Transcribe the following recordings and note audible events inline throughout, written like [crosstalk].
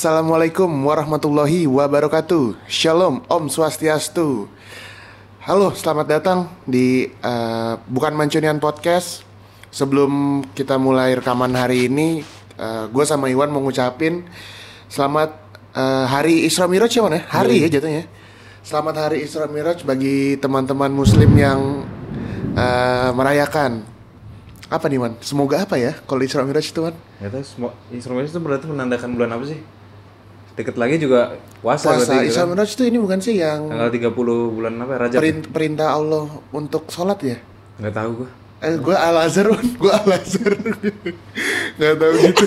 Assalamualaikum warahmatullahi wabarakatuh. Shalom, Om Swastiastu. Halo, selamat datang di eh, Bukan Mancunian Podcast. Sebelum kita mulai rekaman hari ini, gue sama Iwan mau ngucapin selamat eh, Hari Isra Miraj ya, Wan, ya? Hari ya jatuhnya. Selamat Hari Isra Miraj bagi teman-teman Muslim yang eh, merayakan. Apa nih, Wan? Semoga apa ya kalau Isra Miraj itu, Wan? Gak tau, semua instrumen itu berarti menandakan bulan apa sih? Deket lagi juga puasa, Puasa berarti Isra kan? Miraj itu ini bukan sih yang Tanggal 30 bulan apa? Rajab. ya? perin- perintah Allah untuk sholat ya? Nggak tahu gua. Eh, gue Al Azhar, [laughs] gue Al Azhar, [laughs] nggak tahu gitu.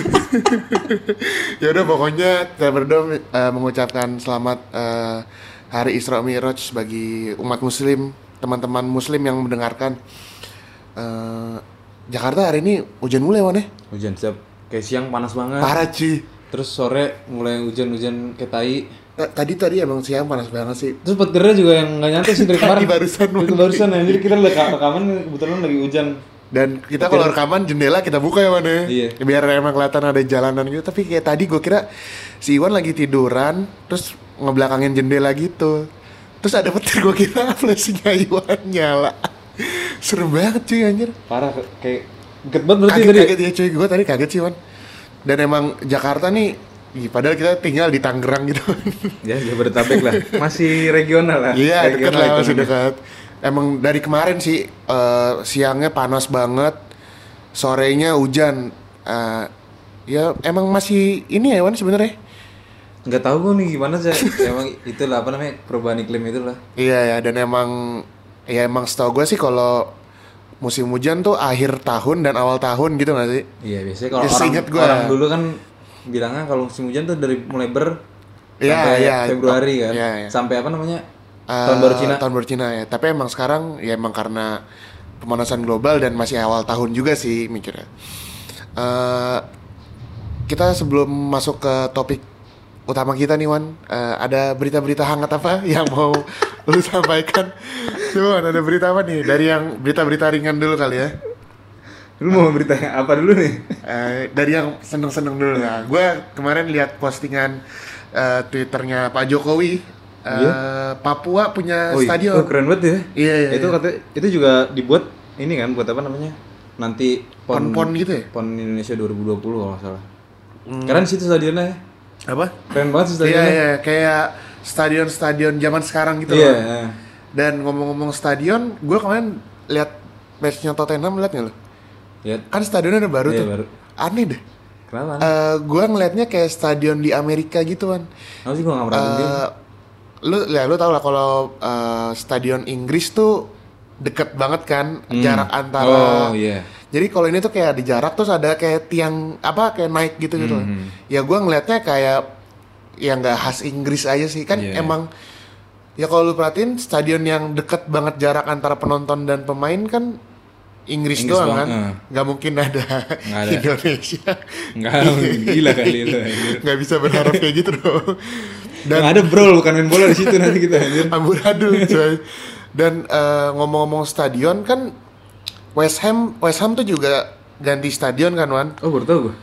[laughs] ya udah pokoknya saya berdua eh, mengucapkan selamat eh, Hari Isra Miraj bagi umat Muslim, teman-teman Muslim yang mendengarkan. Eh, Jakarta hari ini hujan mulai wan ya? Hujan siap. Kayak siang panas banget. Parah cuy. Terus sore mulai hujan-hujan kayak tai. Ta- Tadi tadi emang siang panas banget sih. Terus petirnya juga yang nggak nyantai sih dari [laughs] Tadi kemarin. barusan, Itu barusan ya. Jadi kita lagi rekaman kebetulan lagi hujan. Dan kita kalau rekaman jendela kita buka ya Wan ya Iya. Biar emang kelihatan ada jalanan gitu Tapi kayak tadi gue kira si Iwan lagi tiduran Terus ngebelakangin jendela gitu Terus ada petir gue kira [laughs] flashnya Iwan nyala [laughs] Serem banget cuy anjir Parah kayak deket banget berarti Kaget, tadi. kaget ya cuy, gue tadi kaget sih Iwan Dan emang Jakarta nih ih, Padahal kita tinggal di Tangerang gitu [laughs] Ya, Jabodetabek lah. Masih regional lah. Iya Regional lah masih dekat. Emang dari kemarin sih eh, siangnya panas banget, sorenya hujan. Eh, ya emang masih ini ya Wan sebenarnya. Nggak tahu gue nih gimana sih. [laughs] Emang itulah apa namanya perubahan iklim itulah. Iya ya dan emang ya emang setahu gue sih kalau musim hujan tuh akhir tahun dan awal tahun gitu nggak sih? Iya biasanya kalau Ya, orang, gua. orang dulu kan bilangnya kalau musim hujan tuh dari mulai ber Iya, sampai iya. Februari kan, Iya, iya. sampai apa namanya Eh, tahun baru Cina. Tahun baru Cina ya. Tapi emang sekarang ya emang karena pemanasan global dan masih awal tahun juga sih mikirnya. Eh, kita sebelum masuk ke topik utama kita nih Wan, eh, ada berita-berita hangat apa [laughs] yang mau lu sampaikan? Coba Wan, ada berita apa nih? Dari yang berita-berita ringan dulu kali ya. Lu mau berita apa dulu nih? Eh, dari yang seneng-seneng dulu ya. Gue kemarin lihat postingan eh, twitternya Pak Jokowi. eh, Papua punya Oh, iya. stadion. Oh, keren banget ya. Iya, iya, Itu iya. kata itu juga dibuat ini kan buat apa namanya? Nanti Pon-pon gitu ya? Pon Indonesia 2020 kalau nggak salah. Keren sih itu stadionnya. Apa? Keren banget sih Hmm. Iya, stadionnya. iya, kayak stadion-stadion zaman sekarang gitu Iya. loh. Dan ngomong-ngomong stadion, gue kemarin lihat matchnya Tottenham lihat nggak lo? Ya, Kan stadionnya udah baru Iya, tuh. baru. Aneh deh. kenapa? Eh gue ngelihatnya kayak stadion di Amerika gitu kan. Apa sih gua nggak pernah. Eh, lu ya lu tau lah kalau eh, stadion Inggris tuh deket banget kan jarak antara Oh, iya. jadi kalau ini tuh kayak di jarak terus ada kayak tiang apa kayak naik gitu gitu Hmm. ya gua ngelihatnya kayak ya nggak khas Inggris aja sih kan Iya. emang ya kalau lu perhatiin stadion yang deket banget jarak antara penonton dan pemain kan Inggris, Inggris doang kan eh. nggak mungkin ada, Nggak [laughs] ada. Indonesia Nggak, gila kali itu. [laughs] nggak bisa berharap kayak gitu dong dan Nggak ada bro, bukan main bola di situ nanti kita amburadul coy dan eh, ngomong-ngomong stadion kan West Ham West Ham tuh juga ganti stadion kan Wan Oh, baru tau gua.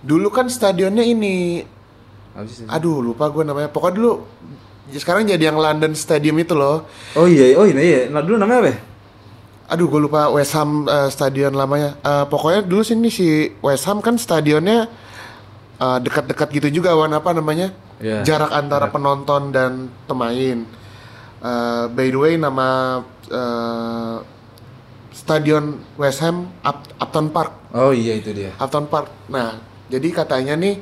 dulu kan stadionnya ini aduh lupa gue namanya pokoknya dulu ya sekarang jadi yang London Stadium itu loh Oh iya, oh iya, iya. Nah, dulu namanya apa? ya? aduh gue lupa West Ham eh, stadion lamanya Eh, pokoknya dulu sini si West Ham kan stadionnya eh, dekat-dekat gitu juga Wan apa namanya Iya. jarak antara penonton dan pemain Eh, by the way nama eh, stadion West Ham Up- Upton Park Oh iya itu dia. Upton Park. Nah, jadi katanya nih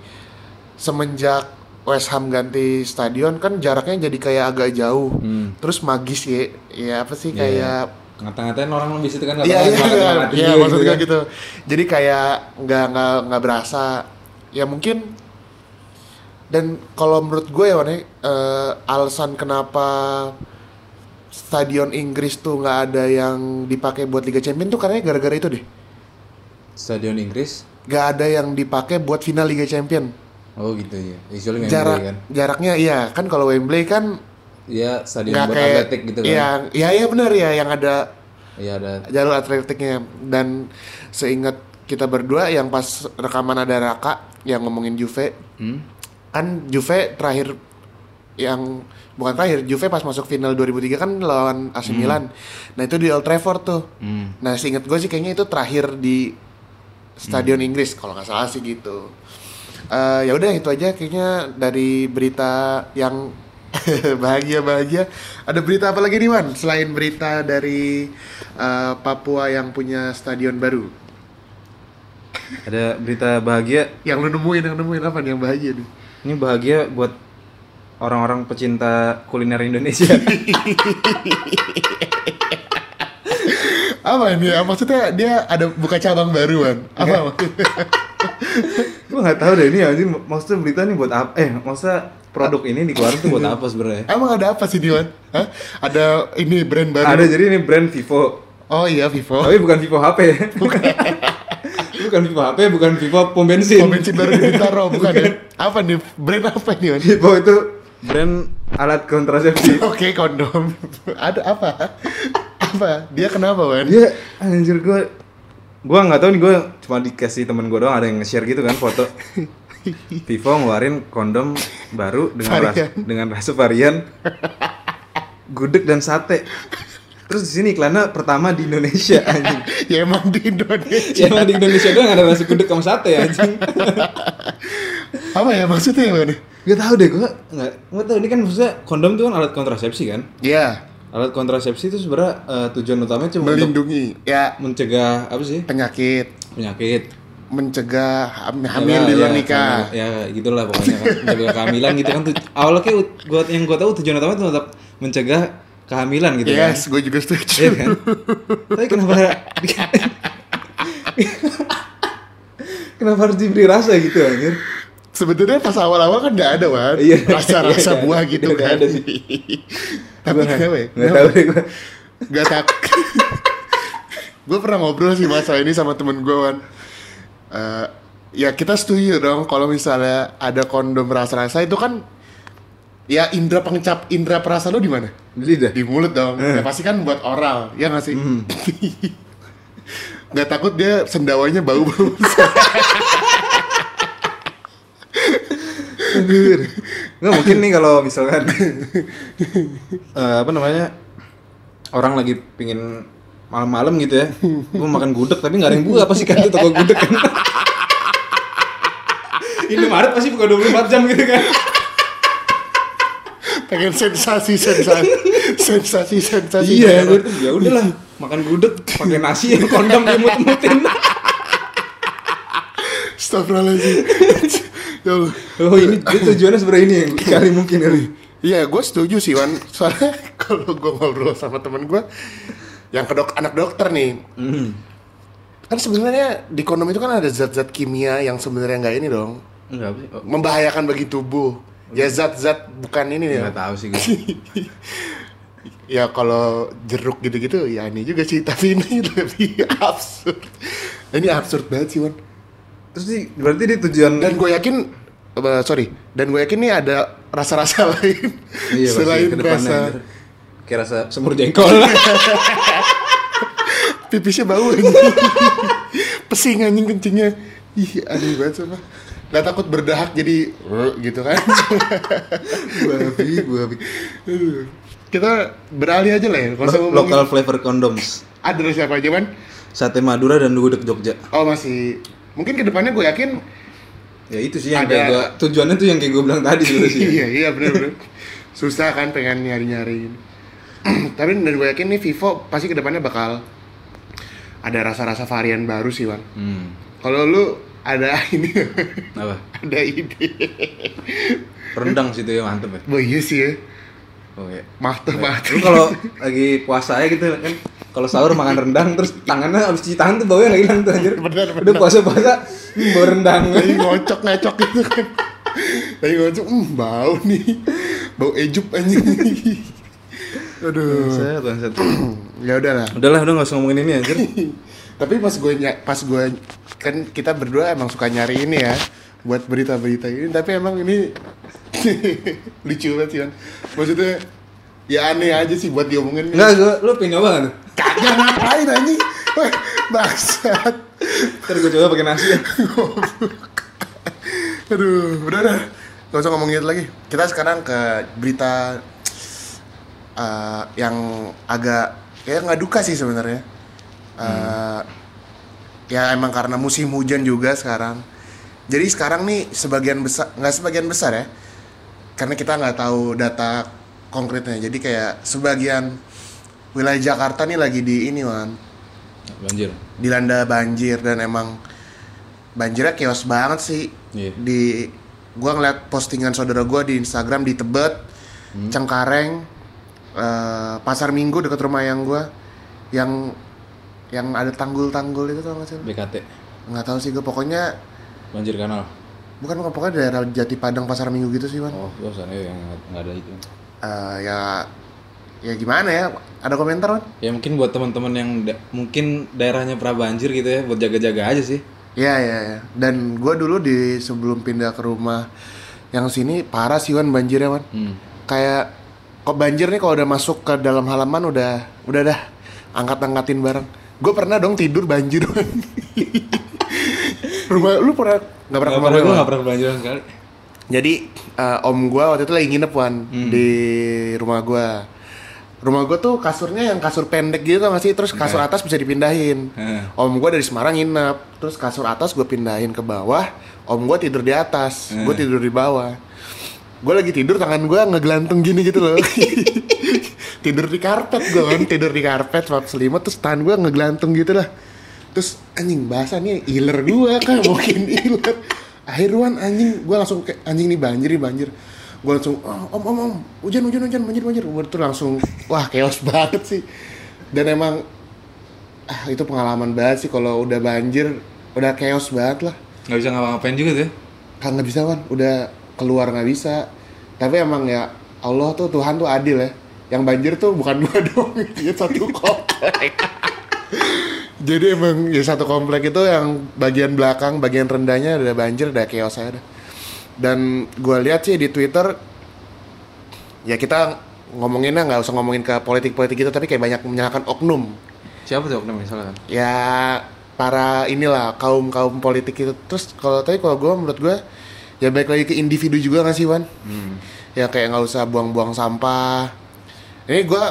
semenjak West Ham ganti stadion kan jaraknya jadi kayak agak jauh. Hmm. Terus magis ya, ya apa sih Iya, kayak Ngata-ngatain orang lebih situ kan Iya iya iya, iya maksudnya kan. gitu. Jadi kayak nggak nggak nggak berasa. Ya mungkin dan kalau menurut gue ya Wan, ya, eh, alasan kenapa stadion Inggris tuh nggak ada yang dipakai buat Liga Champions tuh karena gara-gara itu deh. Stadion Inggris. Nggak ada yang dipakai buat final Liga Champions. Oh gitu ya. Usually Wembley Jarak kan. jaraknya iya kan kalau Wembley kan Iya, stadion buat kayak atletik gitu kan. Iya, iya iya benar ya yang ada Iya ada. jalur atletiknya dan seingat kita berdua yang pas rekaman ada Raka yang ngomongin Juve Hmm? kan Juve terakhir yang bukan terakhir Juve pas masuk final 2003 kan lawan AC Milan. Nah itu di Old Trafford tuh. Hmm. nah seinget gue sih kayaknya itu terakhir di Stadion Inggris kalau nggak salah sih gitu. Eh, ya udah itu aja kayaknya dari berita yang [laughs] bahagia bahagia ada berita apa lagi nih Wan selain berita dari eh, Papua yang punya stadion baru. Ada berita bahagia. yang lu nemuin yang nemuin apa nih yang bahagia nih? Ini bahagia buat orang-orang pecinta kuliner Indonesia. apa ini maksudnya dia ada buka cabang baru Wan apa maksudnya [laughs] gue nggak tahu deh ini anjing maksudnya berita nih buat apa? Eh, maksudnya produk ini dikeluarin tuh buat apa sebenarnya? emang ada apa sih nih Wan Hah? ada ini brand baru Ada jadi ini brand Vivo. oh iya Vivo Tapi bukan Vivo HP. [laughs] Bukan. bukan Vivo HP, bukan Vivo pom bensin. pom bensin baru di Bintaro bukan ya apa nih brand apa nih Vivo itu brand alat kontrasepsi. [laughs] Oke kondom. Ada apa? apa? Dia kenapa Wan? Dia anjir gue gue nggak tahu nih gue cuma dikasih temen gue doang ada yang nge-share gitu kan foto [laughs] Vivo ngeluarin kondom baru dengan ras, Varian. dengan rasa varian gudeg dan sate terus di sini iklannya pertama di Indonesia [laughs] anjing ya emang di Indonesia. ya emang di Indonesia doang ada rasa gudeg sama sate anjing Apa ya maksudnya Wan? Gak tau deh gue nggak nggak tahu ini kan maksudnya kondom tuh kan alat kontrasepsi kan Ya, alat kontrasepsi itu sebenarnya eh, tujuan utamanya cuma untuk melindungi ya mencegah apa sih penyakit, penyakit mencegah ham- hamil Ya, di luar ya, nikah. Ya, gitulah pokoknya kan. Mencegah kehamilan gitu kan. tuh- Awalnya kayak gua yang gua tahu tujuan utama itu tetap mencegah kehamilan gitu kan. Yes, gue juga setuju. Iya kan? Tapi kenapa [laughs] [laughs] Kenapa harus diberi rasa gitu anjir? Sebetulnya pas awal-awal kan nggak ada Wan. Iya. Rasa-rasa Iya, buah gitu Nggak kan. ada sih. [laughs] Tapi kenapa ya? Enggak tahu. Gak tak. [laughs] gue pernah ngobrol sih masalah ini sama temen gue Wan. Eh, ya kita setuju dong kalau misalnya ada kondom rasa-rasa itu kan ya indera pengecap indera perasa lo di mana? Di lidah. Di mulut dong. Ya pasti kan buat oral, ya nggak sih? [laughs] Gak takut dia sendawanya bau-bau. Anjir. Nggak mungkin nih kalau misalkan eh, apa namanya orang lagi pingin malam-malam gitu ya, gua makan gudeg tapi nggak ada yang buka pasti kan itu toko gudeg kan. Ini Maret pasti buka 24 jam gitu kan. Pengen sensasi, sensasi, sensasi, sensasi. Iya, tuh, ya udahlah makan gudeg pakai nasi yang kondom dimut-mutin. Astagfirullahaladzim. Allah. Oh ini tujuannya sebenarnya ini yang kali mungkin kali. Iya, gue setuju sih Wan. Soalnya [laughs] kalau gue ngobrol sama temen gue yang kedok anak dokter nih, Hmm. kan sebenarnya di kondom itu kan ada zat-zat kimia yang sebenarnya nggak ini dong, Enggak? Oh, membahayakan bagi tubuh. Ya zat-zat bukan ini ya. Enggak tahu sih gue. [laughs] Ya kalau jeruk gitu-gitu ya ini juga sih, tapi ini [laughs] lebih absurd. Ini absurd banget sih Wan. Terus sih berarti dia tujuan Dan gue yakin, eh, sorry, dan gue yakin nih ada rasa-rasa [laughs] lain Iya, selain rasa anjir. Kayak rasa semur [laughs] jengkol. pipisnya bau [laughs] pesing anjing kencingnya ih aneh banget sama nggak takut berdahak jadi gitu kan babi, babi. Kita beralih aja lah ya kalau Local flavor condoms. ada siapa aja man Sate Madura dan gudeg Jogja. oh masih mungkin ke depannya gue yakin Ya itu sih yang Ada- kayak gua tujuannya tuh yang kayak gue bilang tadi sih. [laughs] iya iya bener bener susah kan pengen nyari nyari [clears throat] tapi dan gue yakin nih Vivo pasti ke depannya bakal ada rasa-rasa varian baru sih Wan Hmm. kalau lu ada [laughs] ini Apa? ada ide Rendang situ ya mantep ya. oh iya sih ya Oke. mantep banget Lu kalau lagi puasa ya gitu kan kalau sahur makan rendang terus tangannya habis cuci tangan tuh baunya nggak hilang tuh anjir. Bener, Udah puasa-puasa hmm, bau rendang. lagi ngocok ngecok gitu kan lagi ngocok hmm bau nih bau ejup anjing aduh Bangsat, bangsat. ya udahlah Udahlah, udah nggak usah ngomongin ini anjir. [laughs] tapi pas gue pas gue kan kita berdua emang suka nyari ini ya buat berita-berita ini tapi emang ini [laughs] lucu banget sih kan maksudnya ya aneh aja sih buat diomongin Enggak, gua lu nggak tuh? kagak ngapain anjing Wah, bangsat Ntar gue coba pakai nasi ya. aduh udah dah Gak usah ngomongin itu lagi. Kita sekarang ke berita eh, yang agak ya nggak duka sih sebenarnya. Eh, Ya emang karena musim hujan juga sekarang. Jadi sekarang nih sebagian besar nggak sebagian besar ya, karena kita nggak tahu data konkretnya. Jadi kayak sebagian wilayah Jakarta nih lagi di ini wan Banjir. dilanda banjir dan emang banjirnya chaos banget sih Iya. di gua ngeliat postingan saudara gua di Instagram di Tebet Cengkareng eh, pasar Minggu dekat rumah yang gua yang yang ada tanggul-tanggul itu tau gak sih BKT. nggak tahu sih gua pokoknya Banjir kanal. bukan bukan, pokoknya daerah Jati Padang pasar Minggu gitu sih Wan Oh, sana yang nggak ada itu. Eh, ya ya gimana ya ada komentar Wan Ya mungkin buat teman-teman yang da- mungkin daerahnya pernah banjir gitu ya, buat jaga-jaga aja sih. Iya iya ya. Dan gua dulu di sebelum pindah ke rumah yang sini parah sih Wan banjirnya Wan. Hmm. Kayak kok banjir nih kalau udah masuk ke dalam halaman udah udah dah angkat-angkatin barang. Gue pernah dong tidur banjir Wan. [laughs] rumah lu pernah nggak pernah Nggak ke rumah pernah, gue nggak pernah banjiran sekali. Jadi eh, om gua waktu itu lagi nginep Wan di rumah gua. Rumah gua tuh kasurnya yang kasur pendek gitu tau gak sih? Terus kasur atas bisa dipindahin. Heeh. Om gua dari Semarang nginep, terus kasur atas gue pindahin ke bawah. Om gua tidur di atas, gue tidur di bawah. Gue lagi tidur tangan gua ngegelantung gini gitu loh. [laughs] tidur di karpet gue kan, tidur di karpet selimut terus tangan gua ngegelantung gitu lah. Terus anjing basah nih iler gua kan [laughs] mungkin iler. Akhirnya anjing gua langsung kayak anjing nih banjir nih banjir. Gua langsung oh, om om om hujan hujan hujan banjir banjir. Gua tuh langsung wah chaos [laughs] banget sih. Dan emang ah itu pengalaman banget sih kalau udah banjir udah chaos banget lah Nggak bisa ngapa-ngapain juga tuh. kan nggak bisa kan udah keluar nggak bisa tapi emang ya Allah tuh Tuhan tuh adil ya yang banjir tuh bukan dua [laughs] dong ya satu komplek jadi emang ya satu komplek itu yang bagian belakang bagian rendahnya ada banjir ada chaos aja dah. dan gue lihat sih di Twitter ya kita ngomonginnya nggak usah ngomongin ke politik-politik gitu tapi kayak banyak menyalahkan oknum. Siapa tuh oknum misalnya? Ya para inilah kaum kaum politik itu. Terus kalau tadi kalau gue menurut gue ya baik lagi ke individu juga nggak sih Wan? Hmm. ya kayak nggak usah buang-buang sampah. Ini gue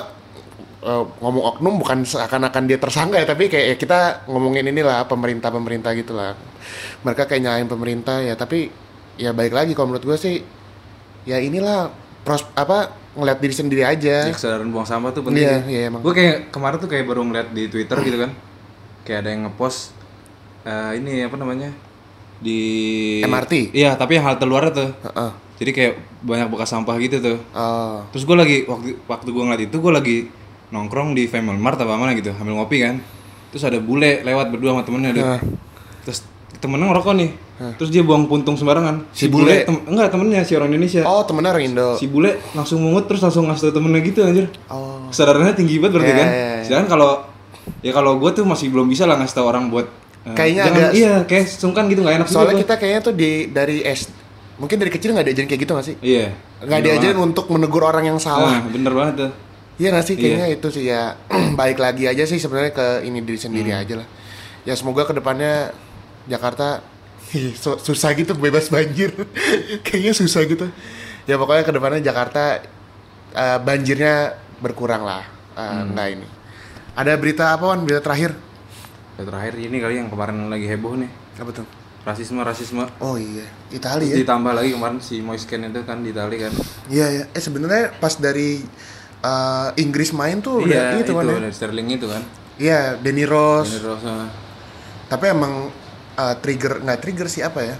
eh, ngomong oknum bukan seakan-akan dia tersangka ya tapi kayak ya kita ngomongin inilah pemerintah pemerintah gitulah mereka kayak nyalain pemerintah ya tapi ya baik lagi kalau menurut gue sih ya inilah pros apa ngeliat diri sendiri aja Ya, kesadaran buang sampah tuh penting. Iya, iya, emang. Gue kayak kemarin tuh kayak baru ngeliat di Twitter gitu kan. Kayak ada yang ngepost eh, ini apa namanya? Di MRT? Iya, tapi yang halte luar tuh. Heeh. Jadi kayak banyak bekas sampah gitu tuh. Oh. Terus gue lagi waktu waktu gue ngeliat itu gue lagi nongkrong di Family Mart apa mana gitu, ambil ngopi kan. Terus ada bule lewat berdua sama temennya deh. Nah. Terus temennya ngerokok nih. Terus dia buang puntung sembarangan. Si bule? tem- enggak temennya si orang Indonesia. oh temennya orang Indo Si bule langsung mungut terus langsung ngasih temennya gitu anjir. oh Kesadarannya tinggi banget berarti Iya, kan. iya, iya. Sedangkan kalau ya kalau gue tuh masih belum bisa lah ngasih tau orang buat eh, Kayaknya jangan- agak- iya kayak sungkan gitu nggak enak juga Soalnya gua. kita kayaknya tuh di dari S mungkin dari kecil nggak diajarin kayak gitu gak sih? iya Nggak Bener diajarin banget. untuk menegur orang yang salah. Nah, bener banget tuh Iya nggak sih? Kayaknya itu sih ya [clears throat] baik lagi aja sih sebenarnya ke ini diri sendiri Hmm. aja lah. Ya semoga ke depannya Jakarta [laughs] susah gitu bebas banjir. [laughs] kayaknya susah gitu. Ya pokoknya ke depannya Jakarta eh, banjirnya berkurang lah. Eh, Hmm. Nggak ini. Ada berita apa Wan? Berita terakhir? Ya, terakhir ini kali yang kemarin lagi heboh nih Apa tuh? rasisme rasisme Oh iya, Italia ya. ditambah lagi kemarin si Moisken itu kan di Itali kan Iya ya. Eh sebenarnya pas dari eh, Inggris main tuh udah iya itu itu kan ya. Sterling itu kan Iya, Danny Rose. Ini Rosa Tapi emang uh, trigger nggak trigger sih apa ya?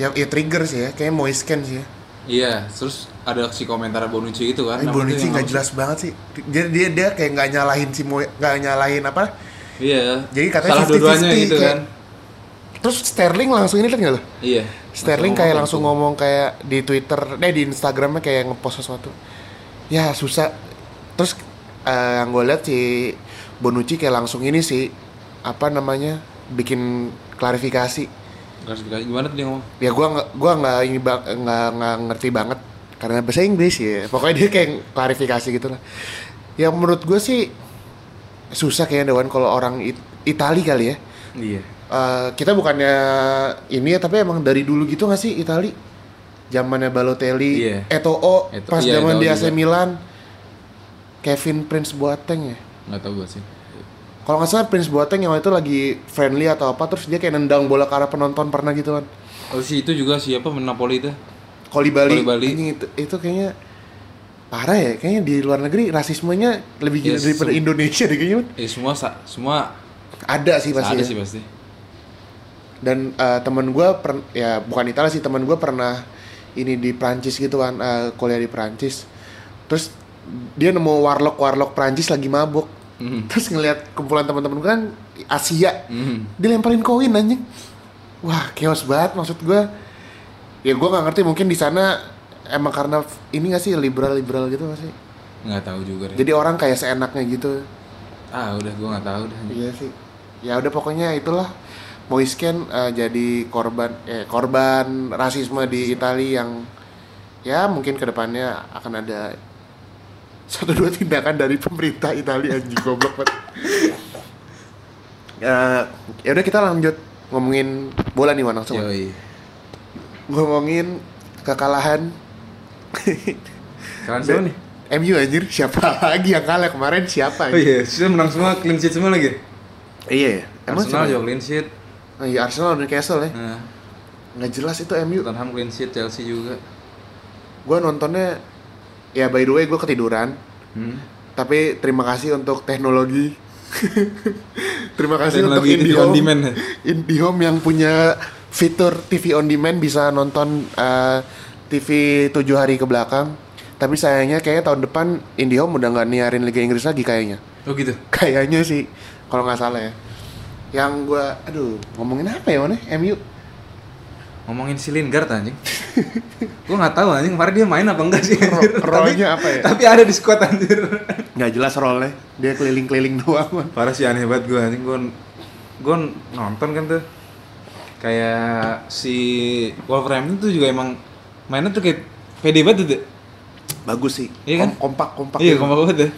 Ya, ya trigger sih ya, kayaknya Moisken sih ya. iya terus ada si komentar Bonucci itu kan nama Bonucci nggak jelas banget sih. Jadi dia dia kayak nggak nyalahin si nggak nyalahin apa? iya Jadi katanya salah 50-50 dua-duanya gitu kayak- kan Terus Sterling langsung ini liat lo? iya Sterling Langsung kayak ngomong langsung ngomong kayak di Twitter, eh di Instagramnya kayak ngepost sesuatu. Ya susah. Terus eh, yang gue lihat si Bonucci kayak langsung ini sih apa namanya bikin klarifikasi. klarifikasi gimana tuh dia ngomong? Ya gua nggak gua nggak ini nggak ngerti banget karena bahasa Inggris ya. Pokoknya dia kayak klarifikasi gitu lah. Ya menurut gue sih susah kayaknya Dewan kalau orang It- Itali kali ya. Iya. Eh, kita bukannya ini ya tapi emang dari dulu gitu nggak sih Itali zamannya Balotelli, Iya. Eto'o Eto'o, pas iya, zaman Eto'o di AC juga. Milan, Kevin Prince Boateng ya. nggak tahu gue sih Kalau nggak salah Prince Boateng yang waktu itu lagi friendly atau apa terus dia kayak nendang bola ke arah penonton pernah gitu kan. oh si itu juga siapa Napoli itu Koli Bali, Koulibaly. anjing itu, itu kayaknya parah ya. Kayaknya di luar negeri rasismenya lebih gila Yes, daripada so- Indonesia deh kayaknya. eh semua semua Ada sih pasti. ada ya. sih pasti Dan eh, teman gue ya bukan Italia sih teman gue pernah ini di Prancis gitu kan eh, kuliah di Prancis. Terus dia nemu warlock warlock Prancis lagi mabuk. Mhm. Terus ngelihat kumpulan teman-teman kan Asia, Mhm. dilemparin koin anjing. Wah, chaos banget maksud gue. Ya gue nggak ngerti mungkin di sana emang karena ini gak sih liberal-liberal gitu gak sih? nggak tahu juga deh Jadi orang kayak seenaknya gitu. ah udah gue nggak tahu deh Iya sih. Ya udah pokoknya itulah Moisken eh, jadi korban eh korban rasisme di Italia yang ya mungkin ke depannya akan ada satu dua tindakan dari pemerintah Italia anjing goblok banget. [laughs] Eh, ya udah kita lanjut ngomongin bola nih Wan langsung. Wan. Yoi. Ngomongin kekalahan Kalian siapa nih? MU anjir siapa lagi yang kalah kemarin siapa Oh anjir? iya, sudah menang semua clean sheet semua lagi. Iya, emang Arsenal juga clean sheet. Oh, iya Arsenal dan Newcastle ya. Nah, Nggak jelas itu MU. Tottenham clean sheet, Chelsea juga. gue nontonnya ya by the way gue ketiduran Hmm. tapi terima kasih untuk teknologi [laughs] terima kasih untuk Teknologi on IndiHome demand ya? IndiHome yang punya fitur TV on demand bisa nonton eh, TV 7 hari ke belakang tapi sayangnya kayaknya tahun depan IndiHome udah nggak niarin Liga Inggris lagi kayaknya Oh gitu. kayaknya sih kalau nggak salah ya yang gue aduh ngomongin apa ya mana MU Ngomongin si Lingard anjing. [laughs] gua nggak tahu anjing kemarin dia main apa enggak sih anjir. Ro- [laughs] role-nya apa ya? Tapi ada di squad anjir. nggak jelas role dia keliling-keliling doang man. Parah sih aneh banget gua anjing gua gua nonton kan tuh. Kayak si Wolverhampton tuh juga emang mainnya tuh kayak pede banget tuh. bagus sih Iya kan? Kom- kompak kompak Iya, gitu. kompak banget ya.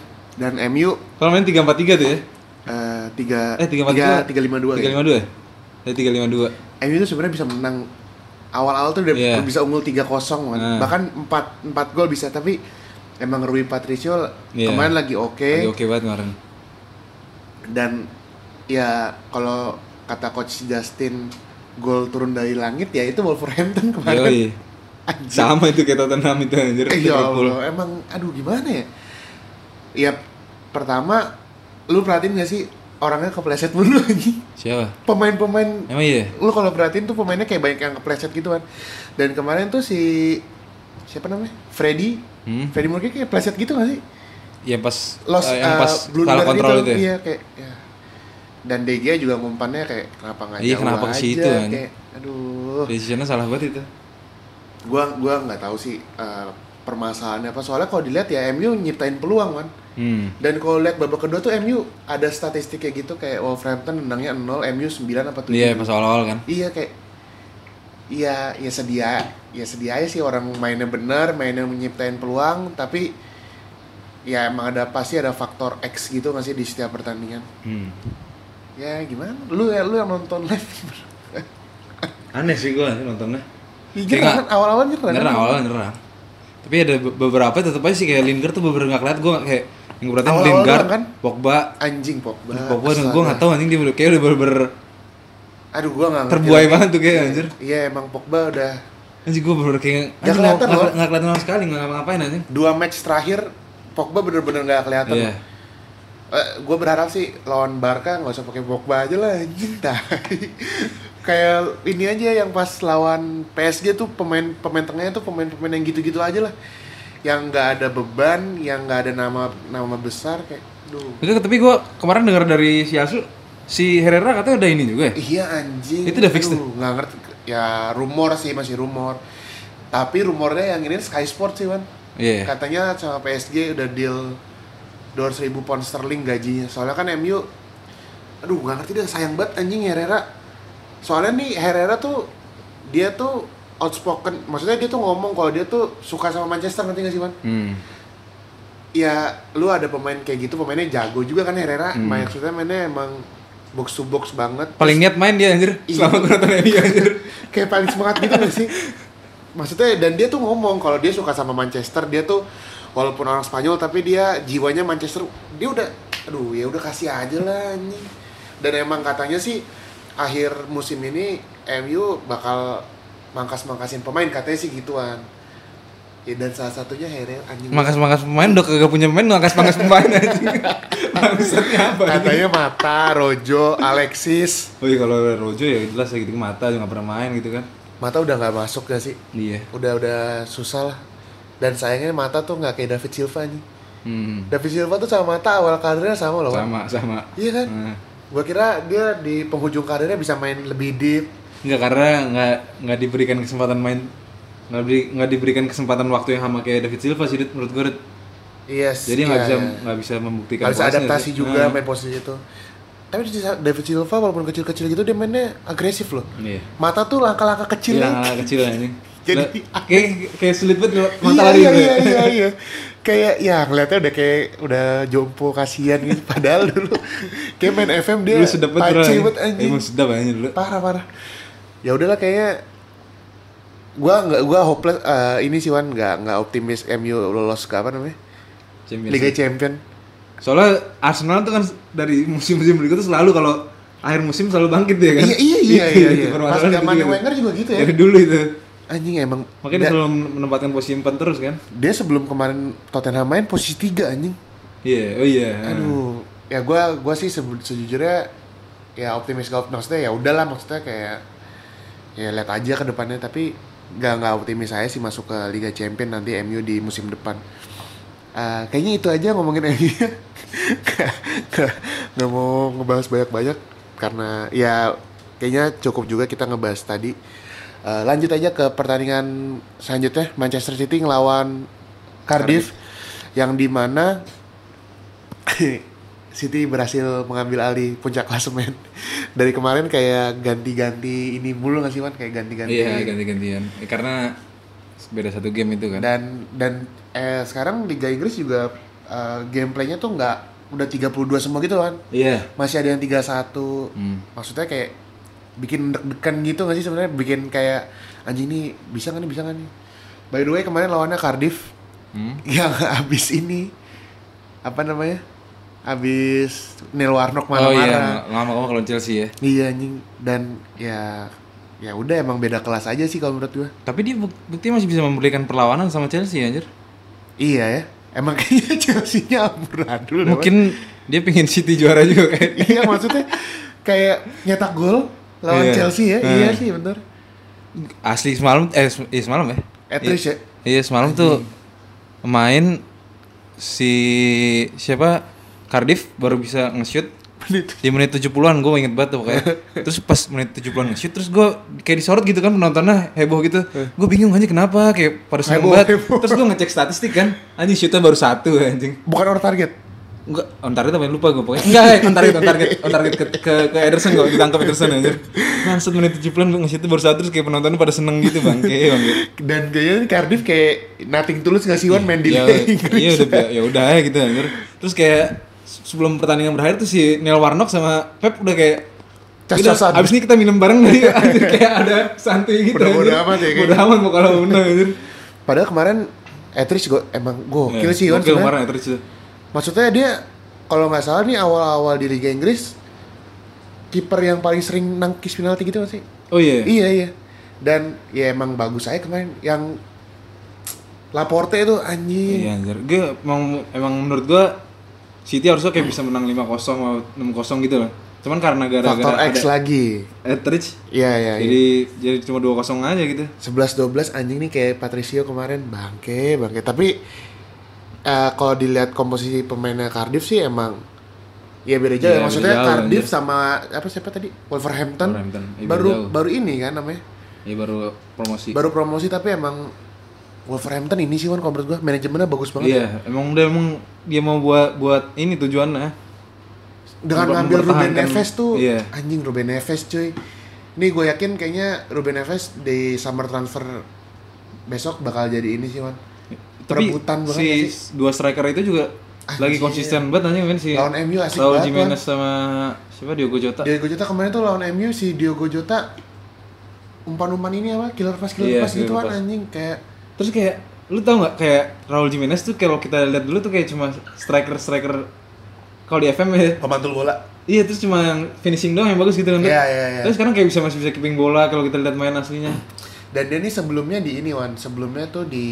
dan MU Kalau main 3-4-3 tuh ya. Eh, tiga Eh, 3 tiga tiga lima dua ya. 352 ya? Eh, 352. MU itu sebenarnya bisa menang awal-awal tuh udah Iya. bisa unggul 3-0 kan. Nah. bahkan 4 4 gol bisa tapi emang Rui Patricio Iya. kemarin lagi oke Lagi oke banget kemarin. dan ya kalau kata coach Justin gol turun dari langit ya itu Wolverhampton [laughs] kemarin Yoi. Anjing. Sama itu kayak Tottenham itu anjir. Eh, ya. Allah, emang aduh gimana ya? Ya pertama lu perhatiin gak sih orangnya kepleset mulu anjing. Siapa? Pemain-pemain Emang iya? lu kalau perhatiin tuh pemainnya kayak banyak yang kepleset gitu kan. Dan kemarin tuh si siapa namanya? Freddy. Hmm? Freddy Murphy kayak pleset gitu gak sih? Ya pas Lost eh, yang uh, pas blunder salah kontrol gitu. itu ya. Iya kayak ya. Dan DG juga ngumpannya kayak kenapa nggak Iya, kenapa ke situ, anjing. kayak aduh. Decisionnya salah banget itu. Gua gua nggak tahu sih uh, permasalahannya apa. Soalnya kalau dilihat ya MU nyiptain peluang kan. Hmm. Dan kalau lihat babak kedua tuh MU ada statistik kayak gitu kayak Wolverhampton menangnya 0, MU 9 apa 7. Iya, pas awal-awal kan. Iya kayak Iya, ya sedia, ya sedia aja sih orang mainnya benar, mainnya menyiptain peluang, tapi ya emang ada pasti ada faktor X gitu nggak sih di setiap pertandingan. Hmm. Ya gimana? Lu ya lu yang nonton live. Aneh sih gua nontonnya. Iya kan awal-awal nyerang. Nyerang awalnya nyerang. Tapi ada be- beberapa tetep aja sih kayak Lingard tuh beberapa nggak kelihatan gua nggak kayak yang gue Awal-awal Lingard, kan? Pogba, Anjing Pogba. Pogba dan gua nggak tahu anjing dia bener- kayak udah bener-bener Aduh gua nggak terbuai banget tuh kayak anjir. Iya emang Pogba udah Anjing gua bener-bener kayak Nggak kelihatan nggak- kelihatan sama sekali nggak ngapa-ngapain anjing. dua match terakhir Pogba bener-bener nggak kelihatan. Iya. gue berharap sih lawan Barca nggak usah pakai Pogba aja lah anjing tai. [laughs] kayak ini aja yang pas lawan PSG tuh pemain pemain tengahnya tuh pemain-pemain yang gitu-gitu aja lah yang nggak ada beban yang nggak ada nama nama besar kayak duh Itu tapi gua kemarin dengar dari si Asu si Herrera katanya udah ini juga ya. iya anjing Itu udah fix tuh? nggak ngerti ya rumor sih masih rumor tapi rumornya yang ini Sky Sport sih man Iya. katanya sama PSG udah deal 200 ribu pound sterling gajinya soalnya kan MU aduh gak ngerti deh sayang banget anjing Herrera soalnya nih Herrera tuh dia tuh outspoken maksudnya dia tuh ngomong kalau dia tuh suka sama Manchester nanti gak sih man Hmm. ya lu ada pemain kayak gitu pemainnya jago juga kan Herrera Hmm. maksudnya mainnya emang box to box banget Paling niat main dia anjir. Iya. Selama gua nonton MU anjir. [laughs] kayak paling semangat gitu gak sih maksudnya dan dia tuh ngomong kalau dia suka sama Manchester dia tuh walaupun orang Spanyol tapi dia jiwanya Manchester dia udah aduh ya udah kasih aja lah anjing dan emang katanya sih akhir musim ini MU bakal mangkas-mangkasin pemain katanya sih gituan ya dan salah satunya Herrera anjing Mangkas-mangkas pemain udah kagak punya pemain, mangkas-mangkas pemain anjing. [laughs] Maksudnya apa? katanya Mata, Rojo, Alexis Oh iya kalau Rojo ya jelas ya gitu mata juga nggak pernah main gitu kan. Mata udah nggak masuk gak sih Iya. udah udah susah lah dan sayangnya Mata tuh nggak kayak David Silva nih Hmm. David Silva tuh sama Mata awal karirnya sama loh. Sama sama. Iya kan? Nah. Gua kira dia di penghujung karirnya bisa main lebih deep. Enggak karena nggak nggak diberikan kesempatan main nggak diberi, nggak diberikan kesempatan waktu yang sama kayak David Silva sih menurut gue. Yes. jadi nggak iya, bisa iya. nggak bisa membuktikan Nggak kuasnya adaptasi sih. juga Nah, main posisi itu. Tapi di David Silva walaupun kecil-kecil gitu dia mainnya agresif loh. iya Mata tuh langkah-langkah kecil. Iya, ya. kecil ini Jadi- [laughs] kayak kayak sulit banget mata iya, lari iya, iya, ya. iya, iya. [laughs] Kayak ya ngeliatnya udah kayak udah jompo kasihan gitu. [laughs] Padahal dulu kayak main FM dia Dulu sedap banget anjing. Emang sedap aja dulu. parah parah ya udahlah kayaknya gua nggak gua hopeless eh, ini sih Wan nggak nggak optimis MU lolos ke apa namanya Champions Liga. Champion Soalnya Arsenal tuh kan dari musim-musim berikutnya selalu kalau akhir musim selalu bangkit ya kan. iya iya iya iya, iya. pas zaman. Wenger juga gitu ya Dari dulu itu. Anjing emang Makanya dia selalu menempatkan posisi 4 terus kan. dia sebelum kemarin Tottenham main posisi tiga anjing Iya, oh iya. aduh ya gua gua sih sejujurnya ya optimis gak maksudnya ya udahlah maksudnya kayak ya lihat aja ke depannya tapi nggak nggak optimis saya sih masuk ke Liga Champion nanti MU di musim depan Eh, kayaknya itu aja ngomongin MU [laughs] nggak mau ngebahas banyak-banyak karena ya kayaknya cukup juga kita ngebahas tadi Eh, lanjut aja ke pertandingan selanjutnya Manchester City ngelawan Cardiff, yang di mana [laughs] City berhasil mengambil alih puncak klasemen [laughs] dari kemarin kayak ganti-ganti ini mulu nggak sih Wan kayak ganti-ganti Iya, ganti-gantian. Ya, karena beda satu game itu kan. dan dan eh sekarang Liga Inggris juga eh, gameplaynya tuh nggak udah 32 semua gitu kan Iya. masih ada yang 31 Hmm. maksudnya kayak bikin deg-degan gitu nggak sih sebenarnya? Bikin kayak anjing ini bisa nggak nih bisa nggak nih? By the way kemarin lawannya Cardiff. Hmm. [laughs] yang habis ini apa namanya? Habis Neil Warnock Oh iya, lama kamu kalau Chelsea ya. iya anjing. Dan ya ya udah emang beda kelas aja sih kalau menurut gua. Tapi dia buk- buktinya masih bisa memberikan perlawanan sama Chelsea anjir. iya ya. Emang kayaknya [laughs] Chelsea-nya amburadul Mungkin dia pengen City juara juga kayak. Iya maksudnya kayak nyetak gol lawan Iya. Chelsea ya? Hmm. iya sih bener. Asli semalam eh iya semalam ya. Etrish ya? Iya semalam tuh main si siapa? Cardiff baru bisa nge-shoot di menit 70-an gue inget banget tuh pokoknya. [laughs] Terus pas menit 70-an nge-shoot terus gue kayak disorot gitu kan penontonnya heboh gitu. Gue bingung aja kenapa? Kayak pada seneng banget. heboh. terus gue ngecek statistik kan anjing shootnya baru satu anjing. Bukan orang target Enggak, on target apa? Lupa gue pokoknya. Enggak, on target, on target, on target ke, ke, ke Ederson gue ditangkap Ederson anjir. Maksud menit 70-an gue nge-shoot baru satu terus kayak penontonnya pada seneng gitu bang. Kayak bang. Dan kayaknya ini Cardiff kayak nothing tulus nggak sih Wan main di ya, Liga Inggris? iya udah bi- ya udah ya gitu anjir. Terus kayak sebelum pertandingan berakhir tuh si Neil Warnock sama Pep udah kayak "Udah, abis ini kita minum bareng nih. [laughs] Anjir kayak ada santuy gitu Bodo-bodo anjir. amat ya, kayaknya. Bodo amat mau kalah menang anjir. Padahal kemarin Etrish juga emang gokil Ya, sih gokil kemarin ya, itu. Maksudnya dia kalau nggak salah nih awal-awal di Liga Inggris kiper yang paling sering nangkis penalti gitu nggak sih? Oh iya. Iya iya. Dan ya emang bagus aja kemarin. Yang Laporte itu anjing. Iya anjir. Gue emang, emang menurut gue City harusnya kayak bisa menang 5-0 atau 6-0 gitu loh. Cuman karena faktor gara-gara X ada lagi. Etheridge. Iya iya iya. Jadi jadi cuma 2-0 aja gitu. 11-12 anjing nih kayak Patricio kemarin. Bangke bangke. Tapi eh, kalau dilihat komposisi pemainnya Cardiff sih emang ya beda jauh Iya, ya. maksudnya beda jauh, Cardiff anjir. sama apa siapa tadi Wolverhampton, Wolverhampton, iya, beda baru jauh. baru ini kan namanya Ya baru promosi baru promosi tapi emang Wolverhampton ini sih kan kalau menurut gua manajemennya bagus banget Iya, emang udah emang dia mau buat buat ini tujuannya. dengan ngambil Ruben Neves tuh Iya. anjing Ruben Neves cuy ini gue yakin kayaknya Ruben Neves di summer transfer besok bakal jadi ini sih Wan Tapi Perebutan banget si nggak dua striker itu juga lagi Anjir. konsisten banget anjing kan si Lawan MU asik Raul banget, Jimenez sama siapa Diogo Jota. Diogo Jota kemarin tuh lawan MU si Diogo Jota umpan-umpan ini apa killer pass killer Iya, pass gituan pass. anjing kayak Terus kayak lu tau nggak kayak Raul Jimenez tuh kalau kita lihat dulu tuh kayak cuma striker striker kalau di FM ya pemantul bola iya terus cuma yang finishing doang yang bagus gitu kan. Iya, iya, iya. terus sekarang kayak bisa masih bisa keeping bola kalau kita lihat main aslinya dan dia ini sebelumnya di ini Wan. Sebelumnya tuh di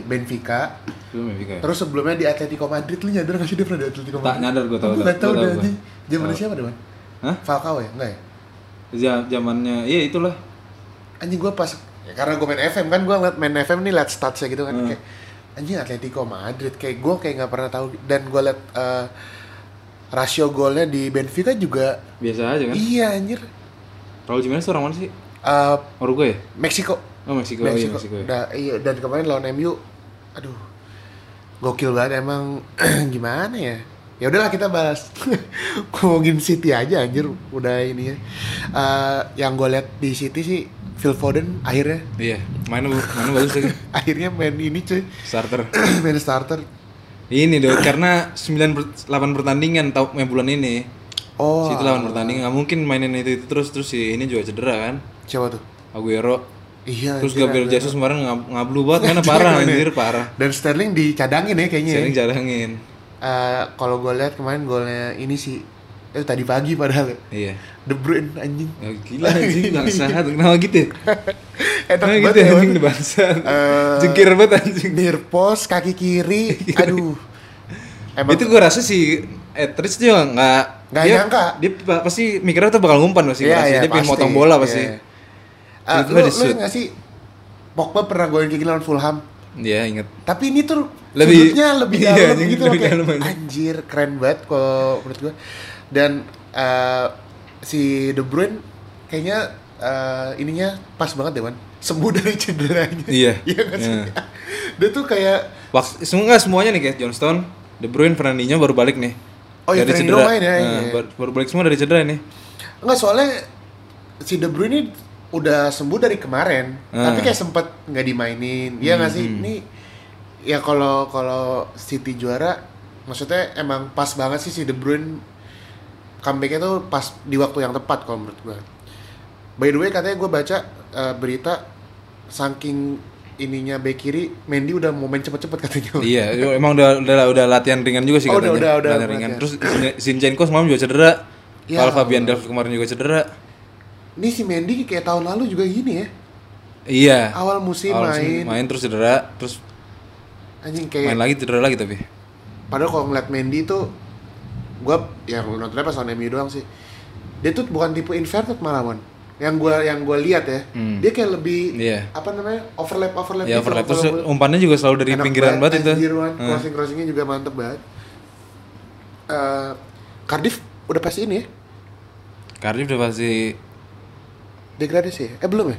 Benfica. Belum ya Vika ya? terus sebelumnya di Atletico Madrid. Lu nyadar gak sih dia pernah di Atletico Tak Madrid? nyadar Aku tahu. gak tau Gua tahu deh gua. anjing zaman Tahu. siapa deh Wan? Hah? Falcao ya? Enggak ya? Zamannya iya itulah. Anjing gue pas ya karena gue main FM kan gue ngeliat main FM nih liat statsnya gitu kan Hmm. kayak anjing Atletico Madrid. Kayak gue kayak nggak pernah tahu. Dan gue liat eh, rasio golnya di Benfica juga biasa aja kan? Iya anjir. Raul Jimenez orang mana sih Eh, Uruguay ya? Meksiko. Oh Meksiko, oh, iya Meksiko. Ya. Da- iya dan kemarin lawan MU aduh gokil banget emang. [clears throat] Gimana ya? Ya udahlah kita bahas. [laughs] Ngomongin City aja anjir udah ini ya. Eh, yang gue liat di City sih Phil Foden akhirnya. Iya mainnya mainnya bagus lagi [laughs] akhirnya main ini cuy. Starter. [clears throat] Main starter. Ini dong karena 9 per, 8 pertandingan main bulan ini. Oh. Situ lawan pertandingan nggak mungkin mainin itu, itu terus terus si ini juga cedera kan siapa tuh. Aguero. Iya terus Gabriel ada. Jesus kemarin ngab ngablu banget mainnya [laughs] parah anjir. parah. Dan Sterling dicadangin ya kayaknya ya. sering jarangin Eh, kalau gue lihat kemarin golnya ini sih eh tadi pagi padahal iya. De Bruyne anjing. Ya, gila anjing [laughs] bangsat. Kenapa gitu ya? Enak Kenapa gitu banget ya ya, anjing Wan. bangsat. Eh, jengkir banget anjing. near post kaki kiri. [laughs] Aduh. Emang itu gue rasa si Etrich juga nggak Nggak nyangka. dia pa- pasti mikirnya tuh bakal ngumpan pasti Iya, pasti. iya, dia pengen pasti. motong bola pasti. Iya. Tiba-tiba lu, lu nggak sih Pogba pernah golin kayak gini lawan Fulham Iya inget tapi ini tuh Lebih- sudutnya lebih [laughs] iya, dalam anjing, gitu lebih kayak dalam aja. anjir keren banget kalau menurut gua dan eh, si De Bruyne kayaknya eh, ininya pas banget deh man sembuh dari cederanya Iya. [laughs] iya nggak sih Iya. [laughs] dia tuh kayak Waktu semua semuanya nih kayak Johnston, De Bruyne, Fernandinho baru balik nih. Oh, iya, dari Fernandinho cedera. main ya, Nah, iya. baru, baru balik semua dari cedera nih. Enggak soalnya si De Bruyne ini udah sembuh dari kemarin, Ah. tapi kayak sempet nggak dimainin. Iya nggak sih? Hmm. Ini ya kalau kalau City juara, maksudnya emang pas banget sih si De Bruyne comebacknya tuh pas di waktu yang tepat kalau menurut gua. By the way katanya gue baca eh, berita saking ininya bek kiri, Mendy udah mau main cepet-cepet katanya. iya, emang udah, udah udah latihan ringan juga sih Oh, katanya. udah, udah, udah, latihan ringan. latihan. Terus Zinchenko semalam juga cedera. Ya, Kalau Fabian. Delph kemarin juga cedera. Ini si Mendy kayak tahun lalu juga gini ya. Iya. Awal musim Awal main, main terus cedera, terus anjing kayak main lagi cedera lagi tapi. Padahal kalau ngeliat Mendy tuh gua yang nontonnya pas lawan MU doang sih. Dia tuh bukan tipe inverted malah Wan. Yang gua yang gua lihat ya, Hmm. dia kayak lebih Iya. apa namanya? overlap overlap Ya gitu overlap terus umpannya juga selalu dari Enak pinggiran banget, itu. anjir, Wan. Nah. Crossing crossingnya juga mantep banget. Eh, Cardiff udah pasti ini ya Cardiff udah pasti degradasi ya? Eh belum ya?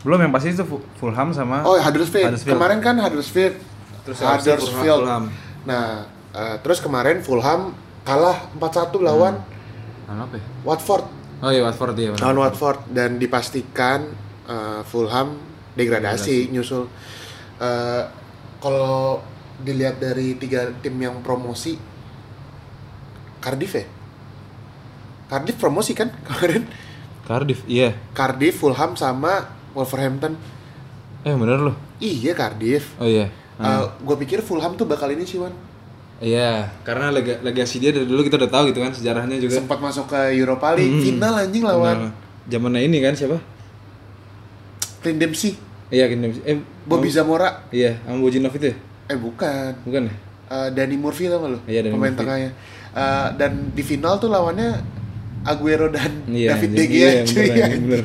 belum yang pasti itu Fu- Fulham sama Oh Huddersfield. Huddersfield. Kemarin kan Huddersfield. Terus Huddersfield. Fulham. Nah, eh, terus kemarin Fulham kalah 4-1 lawan Lawan apa ya? Watford. Oh iya Watford iya. lawan Watford dan dipastikan uh, Fulham degradasi, nyusul Uh, kalau dilihat dari tiga tim yang promosi Cardiff ya Cardiff promosi kan [laughs] kemarin Cardiff iya. Cardiff Fulham sama Wolverhampton Eh bener loh. iya Cardiff Oh iya. gue pikir Fulham tuh bakal ini sih Wan Iya, karena lega, legasi dia dari dulu kita udah tahu gitu kan sejarahnya juga. sempat masuk ke Europa League Hmm. final anjing lawan zamannya ini kan siapa? Clint Dempsey Iya, gini. Eh, Bobby mau- Zamora Iya, sama Bojinov itu ya? eh bukan Bukan ya? uh, Danny Murphy tau gak lo? Iya, Danny Pemain Murphy. tengahnya. Uh, dan di final tuh lawannya Aguero dan Iya, David. De Gea Iya, cuy, bener, bener.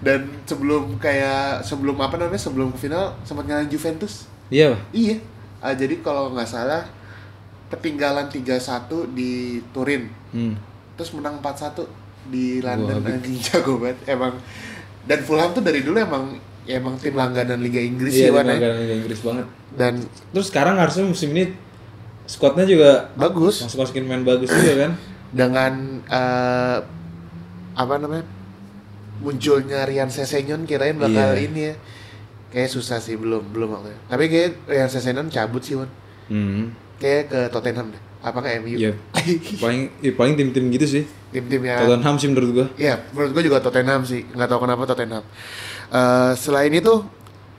Dan sebelum kayak sebelum apa namanya sebelum ke final sempat ngalahin Juventus. Iya. Iya. Uh, jadi kalau nggak salah ketinggalan 3-1 di Turin. Hmm. Terus menang 4-1 di London Wah, anjing [laughs] jago banget emang. Dan Fulham tuh dari dulu emang ya emang tim langganan Liga Inggris Iya, sih Wan, ya. langganan Liga Inggris banget. Dan Terus sekarang harusnya musim ini squadnya juga bagus. masuk masukin main bagus juga kan? Dengan eh, apa namanya munculnya Rian Sesenyon kirain bakal Iya. ini ya kayak susah sih belum belum waktu tapi kayak Rian Sesenyon cabut sih Wan Hmm. kayak ke Tottenham deh. Apa ke MU? Iya. [laughs] paling ya, paling tim-tim gitu sih Tim-tim yang Tottenham sih menurut gua Iya, menurut gue juga Tottenham sih. Nggak tahu kenapa Tottenham. Eh, selain itu,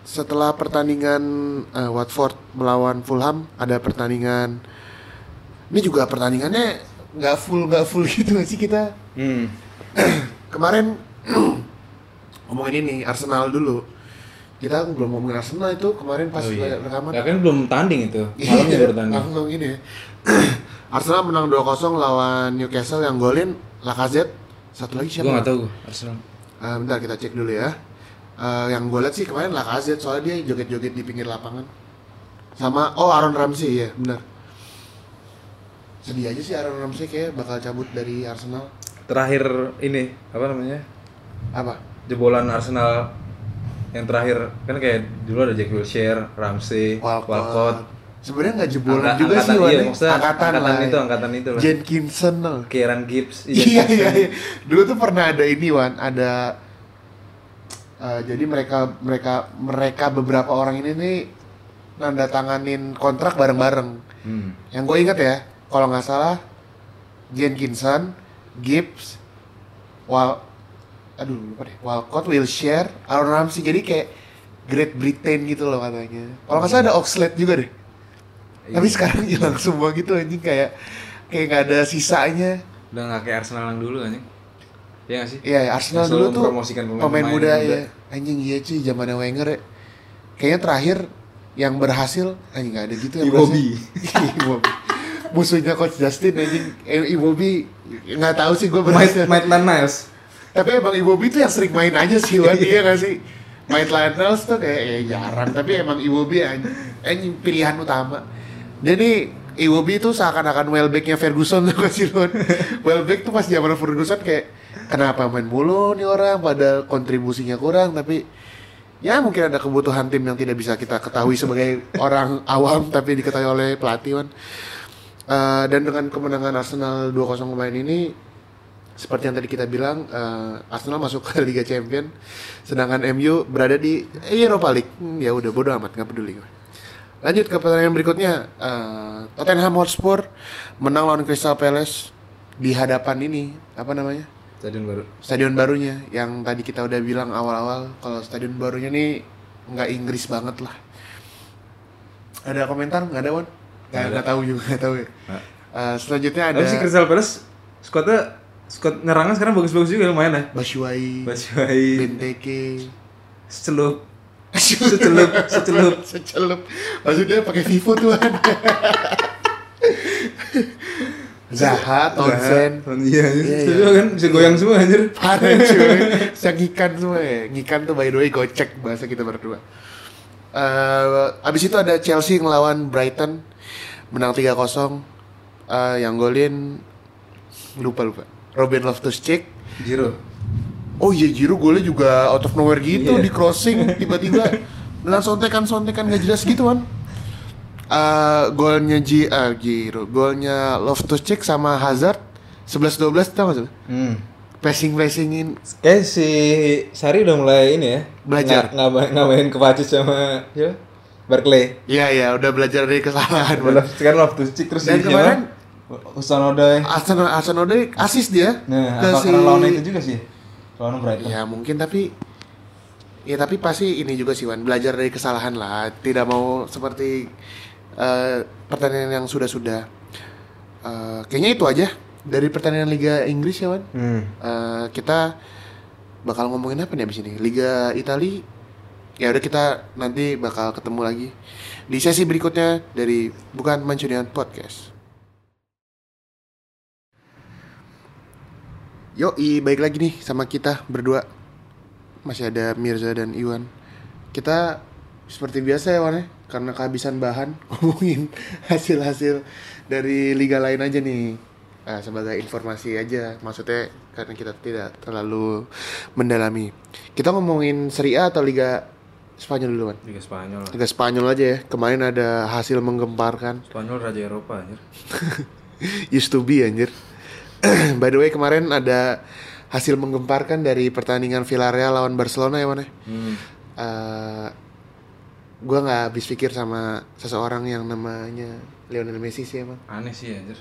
setelah pertandingan eh, Watford melawan Fulham, ada pertandingan. Ini juga pertandingannya nggak full nggak full [laughs] gitu nggak sih kita. hmm. [clears throat] Kemarin [clears throat] ngomongin ini Arsenal dulu. Kita belum ngomongin Arsenal itu kemarin pas Oh, iya. rekaman. ya kan belum tanding itu malamnya baru tanding Langsung ini ya. [clears throat] Arsenal menang 2-0 lawan Newcastle yang golin Lacazette. Satu lagi siapa? gua nggak tahu gua Arsenal Eh, bentar kita cek dulu ya. Eh, yang gue lihat sih kemarin Lacazette soalnya dia joget-joget di pinggir lapangan. Sama oh Aaron Ramsey ya, benar. Sedih aja sih Aaron Ramsey kayak bakal cabut dari Arsenal. terakhir ini apa namanya Apa? jebolan Arsenal yang terakhir kan kayak dulu ada Jack Wilshere, Ramsey, Walcott. Walcott, Sebenarnya nggak jebolan Angka- juga sih angkatan, iya, ya. maksudnya angkatan, angkatan lah. itu, angkatan itu lah. Jenkinson lah. Kieran Gibbs, [laughs] Iya iya iya. Dulu tuh pernah ada ini Wan, ada eh, jadi mereka mereka mereka beberapa orang ini nih nanda tanganin kontrak bareng-bareng. Hmm. Yang gue ingat ya, kalau nggak salah Jenkinson, Gibbs, Wal, aduh lupa deh, Walcott, Wilshere, Aaron Ramsey. Jadi kayak Great Britain gitu loh katanya. Kalau nggak salah ada Oxlade juga deh. Tapi Iya. sekarang [laughs] hilang semua gitu anjing kayak kayak nggak ada sisanya. Udah nggak kayak Arsenal yang dulu anjing. Iya nggak sih? Iya, Arsenal Yang dulu tuh pemain, pemain-pemain muda, muda. ya. Anjing iya cuy, zamannya Wenger ya. Kayaknya terakhir yang berhasil anjing nggak ada gitu yang Iwobi. berhasil. [laughs] Iwobi. Musuhnya coach Justin anjing eh, Iwobi nggak tahu sih gue berhasil. Maitland Niles. Tapi emang Iwobi tuh yang sering main aja sih Wan, [laughs] iya gak sih? Maitland Niles tuh kayak eh, jarang, tapi emang Iwobi anjing, anjing pilihan utama. Jadi Iwobi itu seakan-akan Welbecknya Ferguson [laughs] tuh sih Wan? Welbeck tuh pas zaman Ferguson kayak kenapa main mulu nih orang pada kontribusinya kurang tapi ya mungkin ada kebutuhan tim yang tidak bisa kita ketahui sebagai orang [laughs] awam tapi diketahui oleh pelatih Wan. Eh, dan dengan kemenangan Arsenal 2-0 kemarin ini seperti yang tadi kita bilang eh, Arsenal masuk ke [laughs] Liga Champion sedangkan MU berada di Europa League. Hmm, ya udah bodo amat nggak peduli. Gue lanjut ke pertandingan berikutnya eh, Tottenham Hotspur menang lawan Crystal Palace di hadapan ini apa namanya? Stadion baru. stadion barunya yang tadi kita udah bilang awal-awal kalau stadion barunya nih nggak Inggris banget lah. Ada komentar? Nggak ada Wan nggak Nggak ada. nggak tahu juga nggak tahu ya. Eh, selanjutnya ada Tapi si Crystal Palace squadnya squad nyerangnya sekarang bagus-bagus juga lumayan ya. Bashuai Batshuayi, Benteke secelup, secelup, secelup. [laughs] secelup maksudnya pakai Vivo tuh kan Zaha, Townsend Zaha, Iya, Iya, iya. iya. kan bisa goyang semua anjir. Parah [laughs] cuy Yang ngikan semua ya Ngikan tuh by the way gocek bahasa kita berdua Eh, Abis itu ada Chelsea ngelawan Brighton Menang 3-0 Eh, Yang golin Lupa lupa Robin Loftus-Cheek Jiro. Oh iya Jiru golnya juga out of nowhere gitu Iya. di crossing tiba-tiba dengan sontekan-sontekan gak jelas gitu kan. Eh, golnya Ji ah, Jiru, golnya Loftus Cheek sama Hazard 11-12 tau gak sih? Hmm. Passing passingin Kayak si Sari udah mulai ini ya. Belajar. Nggak main kepacis sama ya. Barclay. Iya iya udah belajar dari kesalahan. Udah Man. sekarang Loftus Cheek terus Dan kemarin- Arsenal Odoi assist dia Nah, ke apa si- lawan itu juga sih? Lawan Brighton. Ya mungkin tapi Ya tapi pasti ini juga sih Wan Belajar dari kesalahan lah Tidak mau seperti eh, Pertandingan yang sudah-sudah Eh, Kayaknya itu aja Dari pertandingan Liga Inggris ya Wan Hmm. Eh, Kita Bakal ngomongin apa nih abis ini Liga Itali Ya udah kita nanti bakal ketemu lagi Di sesi berikutnya Dari Bukan Mancunian Podcast. Yoi, baik lagi nih sama kita berdua. Masih ada Mirza dan Iwan. Kita seperti biasa ya Wan ya Karena kehabisan bahan [laughs] Ngomongin hasil-hasil dari liga lain aja nih. Nah, Sebagai informasi aja Maksudnya karena kita tidak terlalu mendalami. Kita ngomongin Serie A atau Liga Spanyol dulu Wan Liga Spanyol. Liga Spanyol aja ya Kemarin ada hasil menggemparkan Spanyol Raja Eropa anjir. [laughs] Used to be anjir [clears throat] By the way kemarin ada hasil menggemparkan dari pertandingan Villarreal lawan Barcelona ya mana? Hmm. Eh, gue nggak habis pikir sama seseorang yang namanya Lionel Messi sih emang Aneh sih anjir.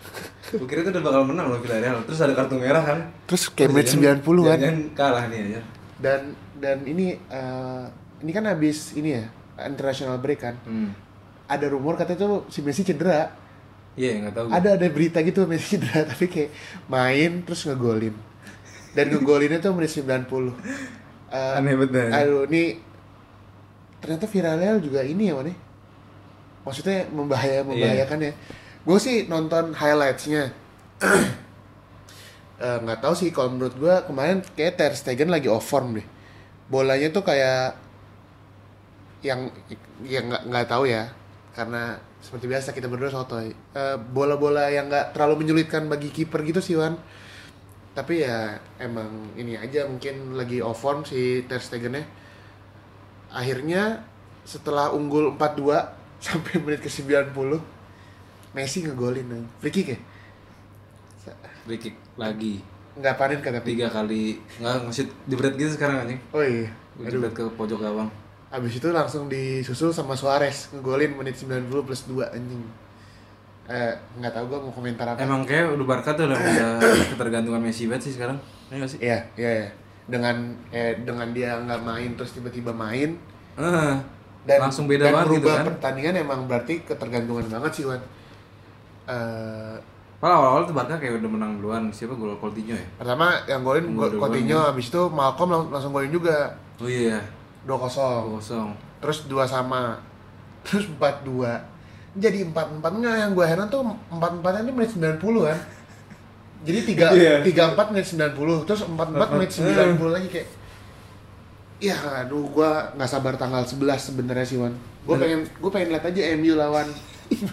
Gue kira itu udah bakal menang loh Villarreal. Terus ada kartu merah kan. terus kayak menit 90 kan Jangan kalah nih anjir. dan dan ini eh, ini kan habis ini ya international break kan. Hmm. ada rumor katanya tuh si Messi cedera. Iya, nggak tahu. ada ada berita gitu Messi [laughs] cedera tapi kayak main terus ngegolin. Dan ngegolinnya tuh menit 90 Eh, Aneh banget. aduh ini ternyata Villarreal juga ini ya mana maksudnya membahaya membahayakan ya. Gue sih nonton highlightsnya. [clears throat] Eh, nggak tahu sih kalau menurut gue kemarin kayak Ter Stegen lagi off form deh. Bolanya tuh kayak yang yang nggak nggak tahu ya. Karena seperti biasa kita berdua sotoy Eh, bola-bola yang nggak terlalu menyulitkan bagi kiper gitu sih Wan. Tapi ya emang ini aja mungkin lagi off form si Ter Stegen akhirnya setelah unggul 4-2 [laughs] sampai menit ke 90 Messi ngegolin nih free kick ya? Free kick lagi. nggak panen kata Tiga kali. Nggak ngesit jebret gitu sekarang anjing. oh iya. Jebret ke pojok gawang. Abis itu langsung disusul sama Suarez ngegolin menit 90 plus 2 anjing eh nggak tahu gua mau komentar apa Emang kayak udah Barca tuh udah [coughs] ketergantungan Messi banget sih sekarang. Iya sih? iya iya iya. dengan eh dengan dia nggak main terus tiba-tiba main Ah, dan langsung beda dan banget gitu kan. pertandingan emang berarti ketergantungan banget sih Wan Eh, Padahal awal-awal tuh Barca kayak udah menang duluan. Siapa gol Coutinho ya? pertama yang golin Coutinho habis itu Malcolm lang- langsung golin juga Oh iya, 2-0 kosong. terus dua sama. Terus 4-2 jadi 4-4 enggak yang gue heran tuh 4-4 ini menit 90 kan. Jadi 3 Iya. 3-4 menit 90 terus 4-4 menit 90 lagi kayak Ya aduh gue nggak sabar tanggal 11 sebenarnya sih Wan. Gue pengen gue pengen lihat aja MU lawan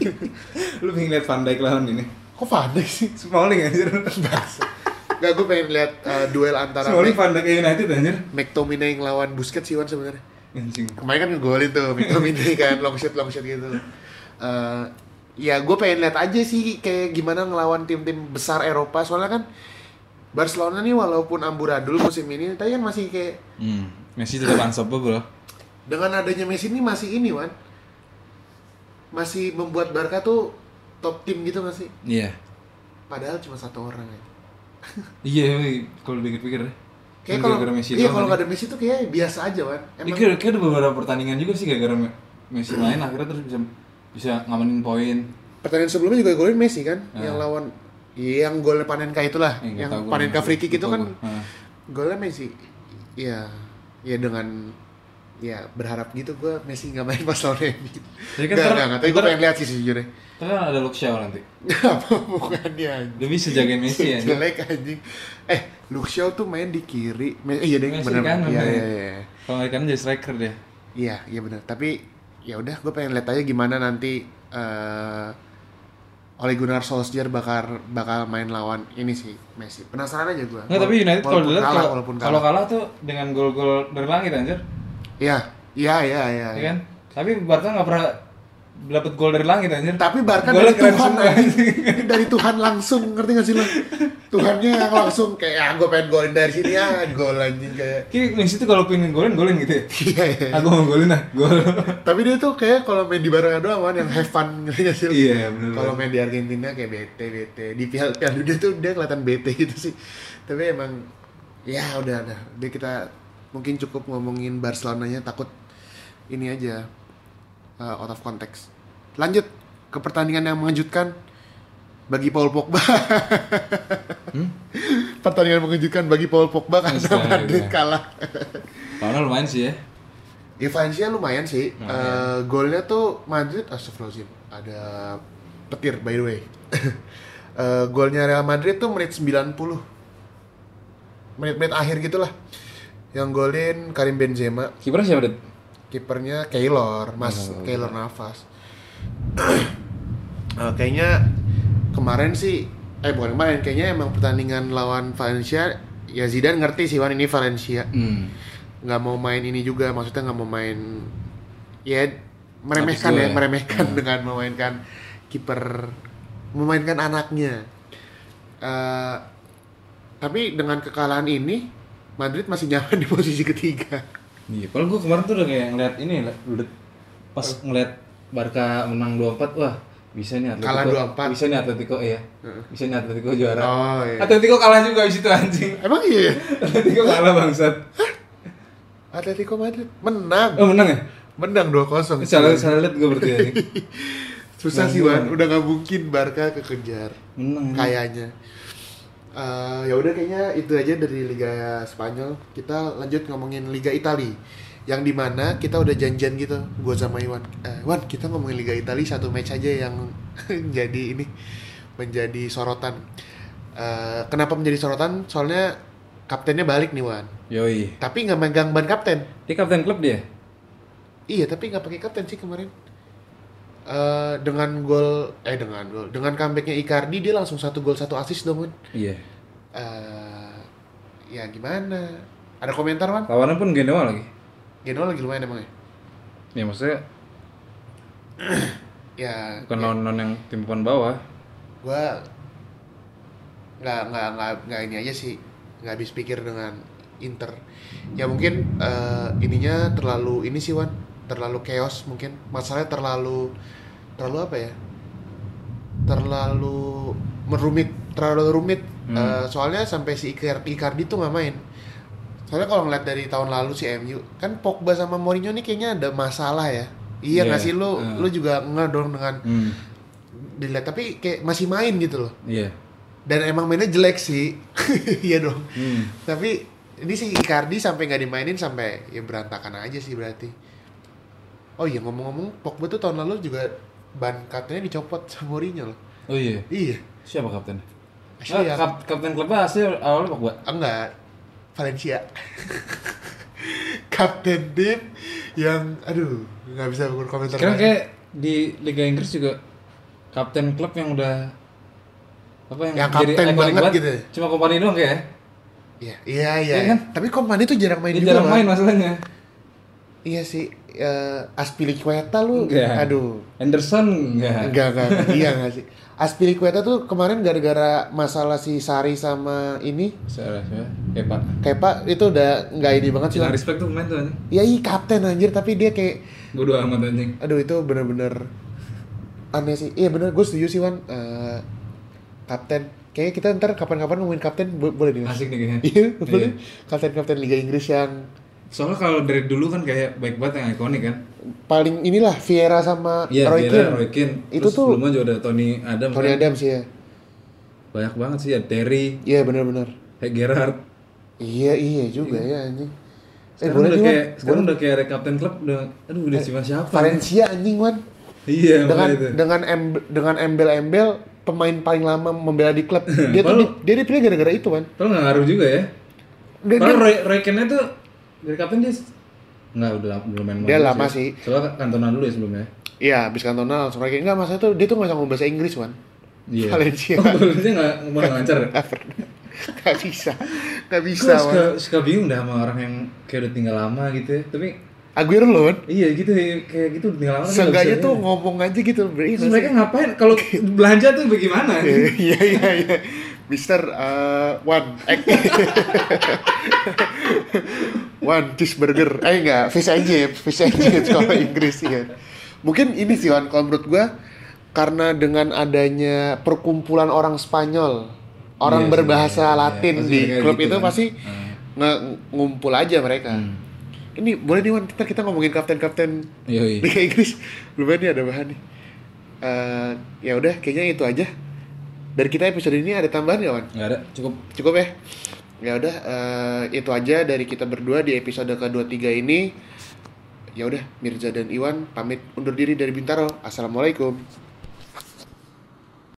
[laughs] Lu pengen lihat Van Dijk lawan ini? kok Van Dijk sih? Smalling anjir. [laughs] Gak gue pengen lihat uh, duel antara Mc- Van Dijk United anjir. McTominay ngelawan Busquets sih Wan sebenarnya Anjing. kemarin kan ngegolin tuh McTominay kan long shot long shot gitu Eh, ya gue pengen lihat aja sih kayak gimana ngelawan tim-tim besar Eropa soalnya kan Barcelona nih walaupun amburadul musim ini tapi kan masih kayak Hmm. Messi tetap [clears throat] unstoppable. dengan adanya Messi ini masih ini Wan masih membuat Barca tuh top tim gitu gak sih Iya. padahal cuma satu orang ya Iya, kalau dipikir-pikir ya. kayak Kan kalau iya kalau nggak ada Messi tuh kayak biasa aja Ya, emang kayak, kayak ada beberapa pertandingan juga sih gara-gara Me- Messi main akhirnya terus bisa bisa ngamanin poin. pertandingan sebelumnya juga golin Messi kan Ah. yang lawan iya, yang gol Panenka itulah Eh, yang Panenka namanya. free kick itu kan. Ah. golnya Messi ya ya dengan ya berharap gitu gue Messi nggak main pas lawan Jadi kan nggak ntar- nggak tapi gue pengen lihat sih sejujurnya. Tapi kan ada Luke Shaw nanti. apa bukannya anjing. Dia bisa jagain Messi ya. jelek anjing. Eh Luke Shaw tuh main di kiri. Me- iya deh Messi bener. kan iya main. iya iya Kalau nggak kan jadi striker dia. iya iya bener. Tapi ya udah gue pengen lihat aja gimana nanti eh Ole Gunnar Solskjaer bakal bakal main lawan ini sih Messi. Penasaran aja gue Nggak, tapi United kalau dilihat kalah kalau walaupun kalau kalah. kalah tuh dengan gol-gol dari langit anjir. Iya iya iya iya Ya kan? Tapi Barca nggak pernah dapat gol dari langit anjir. Tapi Barca dari Tuhan [laughs] dari Tuhan langsung, ngerti gak sih lo? Tuhannya yang langsung kayak ah gue pengen golin dari sini ya, gol anjing kayak. Kayak Messi tuh kalau pengen golin golin gitu ya. Iya iya. Aku mau golin ah, gol. Tapi dia tuh kayak kalau main di Barca doang kan yang have fun ngerti gak sih? Iya, bener Kalau main di Argentina kayak bete bete. Di Piala Piala Dunia tuh dia kelihatan bete [laughs] gitu sih. Tapi emang ya udah udah. Dia kita mungkin cukup ngomongin Barcelonanya takut ini aja uh, out of context. Lanjut ke pertandingan yang mengejutkan bagi Paul Pogba. [laughs] Pertandingan mengejutkan bagi Paul Pogba karena Astaga. Madrid kalah. Lawannya lumayan sih ya. Ya Valencia lumayan sih. Lumayan. Eh, golnya tuh Madrid astagfirullahaladzim. Ada petir by the way. [laughs] Eh, golnya Real Madrid tuh menit 90. Menit-menit akhir gitulah. Yang golin Karim Benzema, Kipernya siapa, Det? kipernya Keylor, Mas Oh, Keylor Navas. [clears throat] Eh, kayaknya kemarin sih eh bukan kemarin kayaknya emang pertandingan lawan Valencia ya Zidane ngerti sih Wan ini Valencia Hmm. mau main ini juga maksudnya nggak mau main ya meremehkan ya ya? meremehkan Hmm. dengan memainkan kiper memainkan anaknya Eh, tapi dengan kekalahan ini Madrid masih nyaman di posisi ketiga Iya, kalau gue kemarin tuh udah kayak ngeliat ini, udah pas ngeliat Barca menang 2-4 wah bisa nih Atletico Kalah 2-4. bisa nih Atletico iya bisa nih Atletico juara Oh, iya. Atletico kalah juga di situ anjing Emang iya ya? Atletico kalah bangsat Atletico Madrid menang. oh menang ya Menang 2-0. salah salah liat gue berarti anjing [laughs] Susah sih Wan, udah nggak mungkin Barca kekejar. menang. Kayaknya. Eh, ya udah kayaknya itu aja dari Liga Spanyol. Kita lanjut ngomongin Liga Italia. Yang di mana kita udah janjian gitu, gue sama Iwan. Eh, Wan, kita ngomongin Liga Italia satu match aja yang [laughs] jadi ini menjadi sorotan. Eh, kenapa menjadi sorotan? Soalnya kaptennya balik nih Wan. yoi Tapi nggak megang ban kapten. dia kapten klub dia Iya, tapi nggak pakai kapten sih kemarin. Eh, dengan gol, eh dengan gol, dengan comebacknya Icardi dia langsung satu gol satu assist dong Wan. iya Eh, ya gimana? Ada komentar Wan? lawannya pun Genoa lagi Genoa lagi lumayan emang ya? ya maksudnya [clears throat] Ya, bukan lawan lawan yang tim papan bawah gua nggak nggak nggak nggak ini aja sih nggak habis pikir dengan Inter. Ya mungkin eh, ininya terlalu ini sih Wan, terlalu chaos mungkin. Masalahnya terlalu terlalu apa ya? Terlalu merumit, terlalu rumit. Hmm. Eh, soalnya sampai si Icar- Icardi tuh nggak main. Soalnya kalau ngeliat dari tahun lalu si MU, kan Pogba sama Mourinho nih kayaknya ada masalah ya. Iya nggak Iya, sih lu, eh. lu juga nggak dong dengan hmm. dilihat tapi kayak masih main gitu loh iya dan emang mainnya jelek sih [laughs] iya dong hmm. tapi ini sih Icardi sampai nggak dimainin sampai ya berantakan aja sih berarti oh iya ngomong-ngomong Pogba tuh tahun lalu juga ban katanya dicopot sama Mourinho loh. Oh iya? Iya. Siapa kaptennya Asli ya Ah, kap- kapten klubnya asli awalnya Pogba. Enggak. Valencia. [laughs] Kapten tim yang aduh nggak bisa berkomentar Sekarang kayak di Liga Inggris juga kapten klub yang udah apa yang, Yang jadi kapten ikonik banget gitu ya? Cuma kompani doang kayak. iya iya iya. Iya kan? tapi Kompany tuh jarang main Dia juga jarang main masalahnya. Iya sih eh Aspilicueta lu Enggak. aduh Anderson enggak. Enggak, enggak, enggak. iya enggak sih. Aspilicueta tuh kemarin gara-gara masalah si Sari sama ini, Salah ya. Kayak Pak itu udah nggak ini banget sih. Wan. respect tuh main tuh anjing. Ya iya kapten anjir, tapi dia kayak, Bodo amat anjing. aduh itu bener-bener aneh sih. Iya bener, gue setuju sih Wan. Eh, kapten, kayaknya kita ntar kapan-kapan ngomongin kapten bo- boleh nih. Mas? Asik nih kayaknya. Iya, boleh. Kapten-kapten Liga Inggris yang Soalnya kalau dari dulu kan kayak baik banget yang ikonik kan. paling inilah Vieira sama Iya, Roy Keane. Roy Keane. Itu Terus tuh- sebelumnya juga ada Tony Adams. Tony kan. Adams ya. Banyak banget sih ya Terry, Iya bener-bener. kayak Gerrard. Iya iya juga ya anjing. Eh Sekarang boleh udah kayak sekarang Boleh. udah kayak ada kapten klub udah aduh udah cuma siapa? Valencia anjing Wan. Iya, dengan itu. dengan emb- dengan embel-embel pemain paling lama membela di klub [laughs] dia tuh di- dia dipilih gara-gara itu kan Padahal nggak ngaruh juga ya. dia, Padahal Roy, Roy tuh dari kapten dia nggak udah lama- belum main Dia lama sih. Soalnya Cantona dulu ya sebelumnya. iya habis kantona langsung lagi enggak masalah tuh dia tuh nggak ngomong bahasa Inggris kan Iya. [laughs] Valencia. Oh, Valencia nggak ngomong lancar. ya? [laughs] nggak bisa nggak bisa Gue suka, Wan. suka bingung dah sama orang yang kayak udah tinggal lama gitu ya. Tapi Aguero loh Wan. iya gitu kayak gitu udah tinggal lama. Seenggaknya tuh ya. ngomong aja gitu beri Terus mereka ngapain? Kalau [laughs] belanja tuh bagaimana? iya iya iya Mister uh, One Egg One cheeseburger Eh enggak Fish and chips Fish and chips kalau Inggris ya Mungkin ini sih Wan Kalau menurut gua Karena dengan adanya perkumpulan orang Spanyol Orang Iya berbahasa iya, iya. Latin Pasti di klub gitu itu kan. pasti Hmm. nge- ngumpul aja mereka Hmm. Ini boleh nih Wan kita, kita ngomongin kapten-kapten Yoi. Liga Inggris lumayan nih ada bahan nih Eh, ya udah kayaknya itu aja dari kita episode ini ada tambahan nggak Wan? Nggak ada, cukup. Cukup ya? Ya udah eh, itu aja dari kita berdua di episode kedua tiga ini. Ya udah Mirza dan Iwan pamit undur diri dari Bintaro. Assalamualaikum.